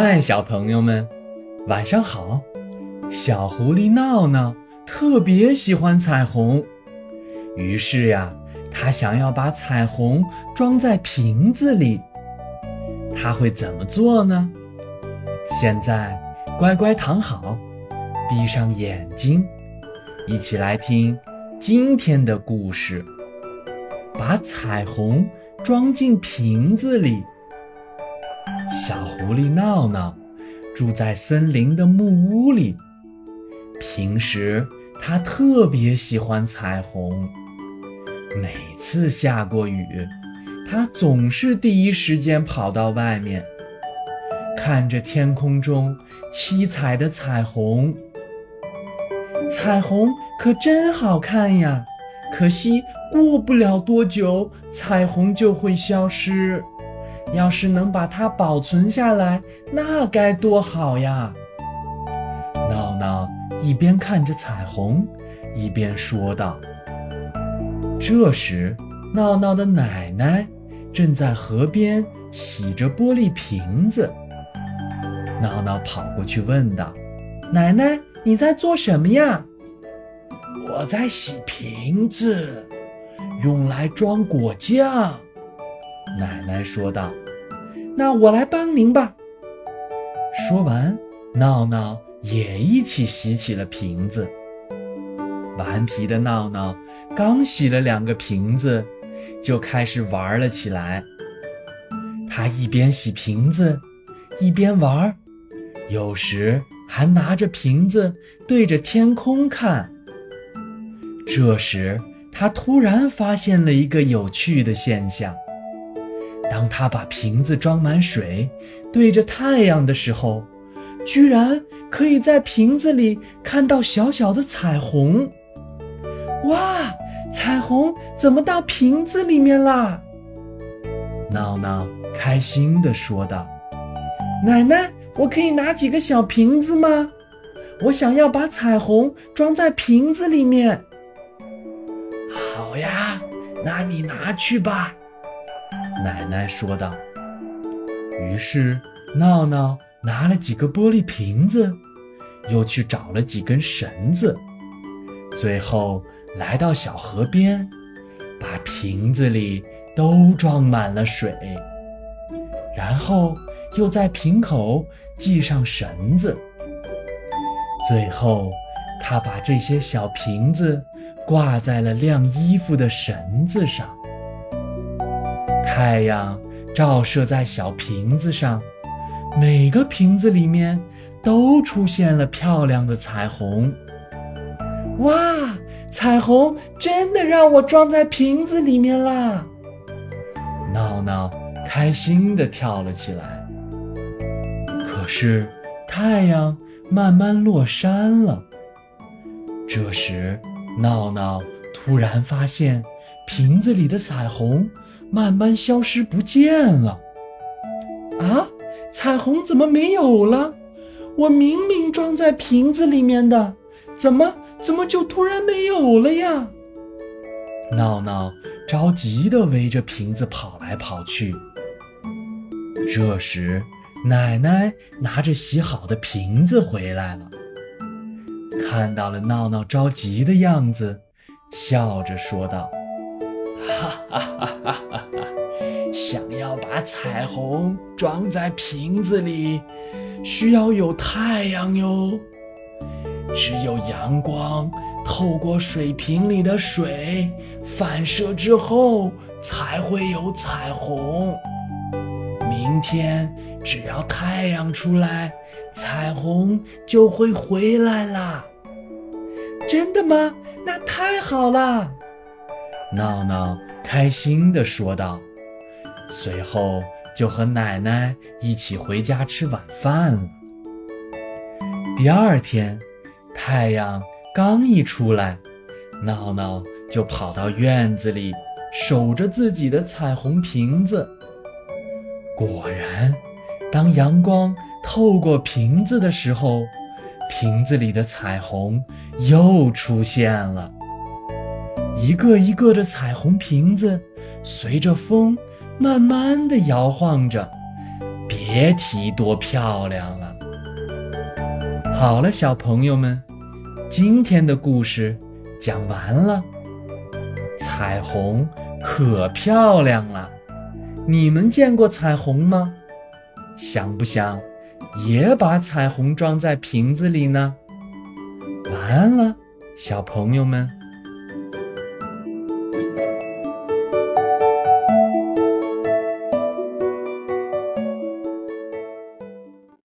嗨，小朋友们，晚上好！小狐狸闹闹特别喜欢彩虹，于是呀，他想要把彩虹装在瓶子里。他会怎么做呢？现在乖乖躺好，闭上眼睛，一起来听今天的故事。把彩虹装进瓶子里。小狐狸闹闹住在森林的木屋里。平时它特别喜欢彩虹。每次下过雨，它总是第一时间跑到外面，看着天空中七彩的彩虹。彩虹可真好看呀！可惜过不了多久，彩虹就会消失。要是能把它保存下来，那该多好呀！闹闹一边看着彩虹，一边说道。这时，闹闹的奶奶正在河边洗着玻璃瓶子。闹闹跑过去问道：“奶奶，你在做什么呀？”“我在洗瓶子，用来装果酱。”奶奶说道：“那我来帮您吧。”说完，闹闹也一起洗起了瓶子。顽皮的闹闹刚洗了两个瓶子，就开始玩了起来。他一边洗瓶子，一边玩，有时还拿着瓶子对着天空看。这时，他突然发现了一个有趣的现象。当他把瓶子装满水，对着太阳的时候，居然可以在瓶子里看到小小的彩虹。哇，彩虹怎么到瓶子里面啦？闹闹开心地说道：“奶奶，我可以拿几个小瓶子吗？我想要把彩虹装在瓶子里面。”好呀，那你拿去吧。奶奶说道。于是，闹闹拿了几个玻璃瓶子，又去找了几根绳子，最后来到小河边，把瓶子里都装满了水，然后又在瓶口系上绳子。最后，他把这些小瓶子挂在了晾衣服的绳子上。太阳照射在小瓶子上，每个瓶子里面都出现了漂亮的彩虹。哇，彩虹真的让我装在瓶子里面啦！闹闹开心地跳了起来。可是太阳慢慢落山了。这时，闹闹突然发现瓶子里的彩虹。慢慢消失不见了。啊，彩虹怎么没有了？我明明装在瓶子里面的，怎么怎么就突然没有了呀？闹闹着急地围着瓶子跑来跑去。这时，奶奶拿着洗好的瓶子回来了，看到了闹闹着急的样子，笑着说道。哈哈哈哈哈！想要把彩虹装在瓶子里，需要有太阳哟。只有阳光透过水瓶里的水反射之后，才会有彩虹。明天只要太阳出来，彩虹就会回来啦。真的吗？那太好了。闹闹开心地说道，随后就和奶奶一起回家吃晚饭了。第二天，太阳刚一出来，闹闹就跑到院子里守着自己的彩虹瓶子。果然，当阳光透过瓶子的时候，瓶子里的彩虹又出现了。一个一个的彩虹瓶子，随着风慢慢的摇晃着，别提多漂亮了。好了，小朋友们，今天的故事讲完了。彩虹可漂亮了，你们见过彩虹吗？想不想也把彩虹装在瓶子里呢？晚安了，小朋友们。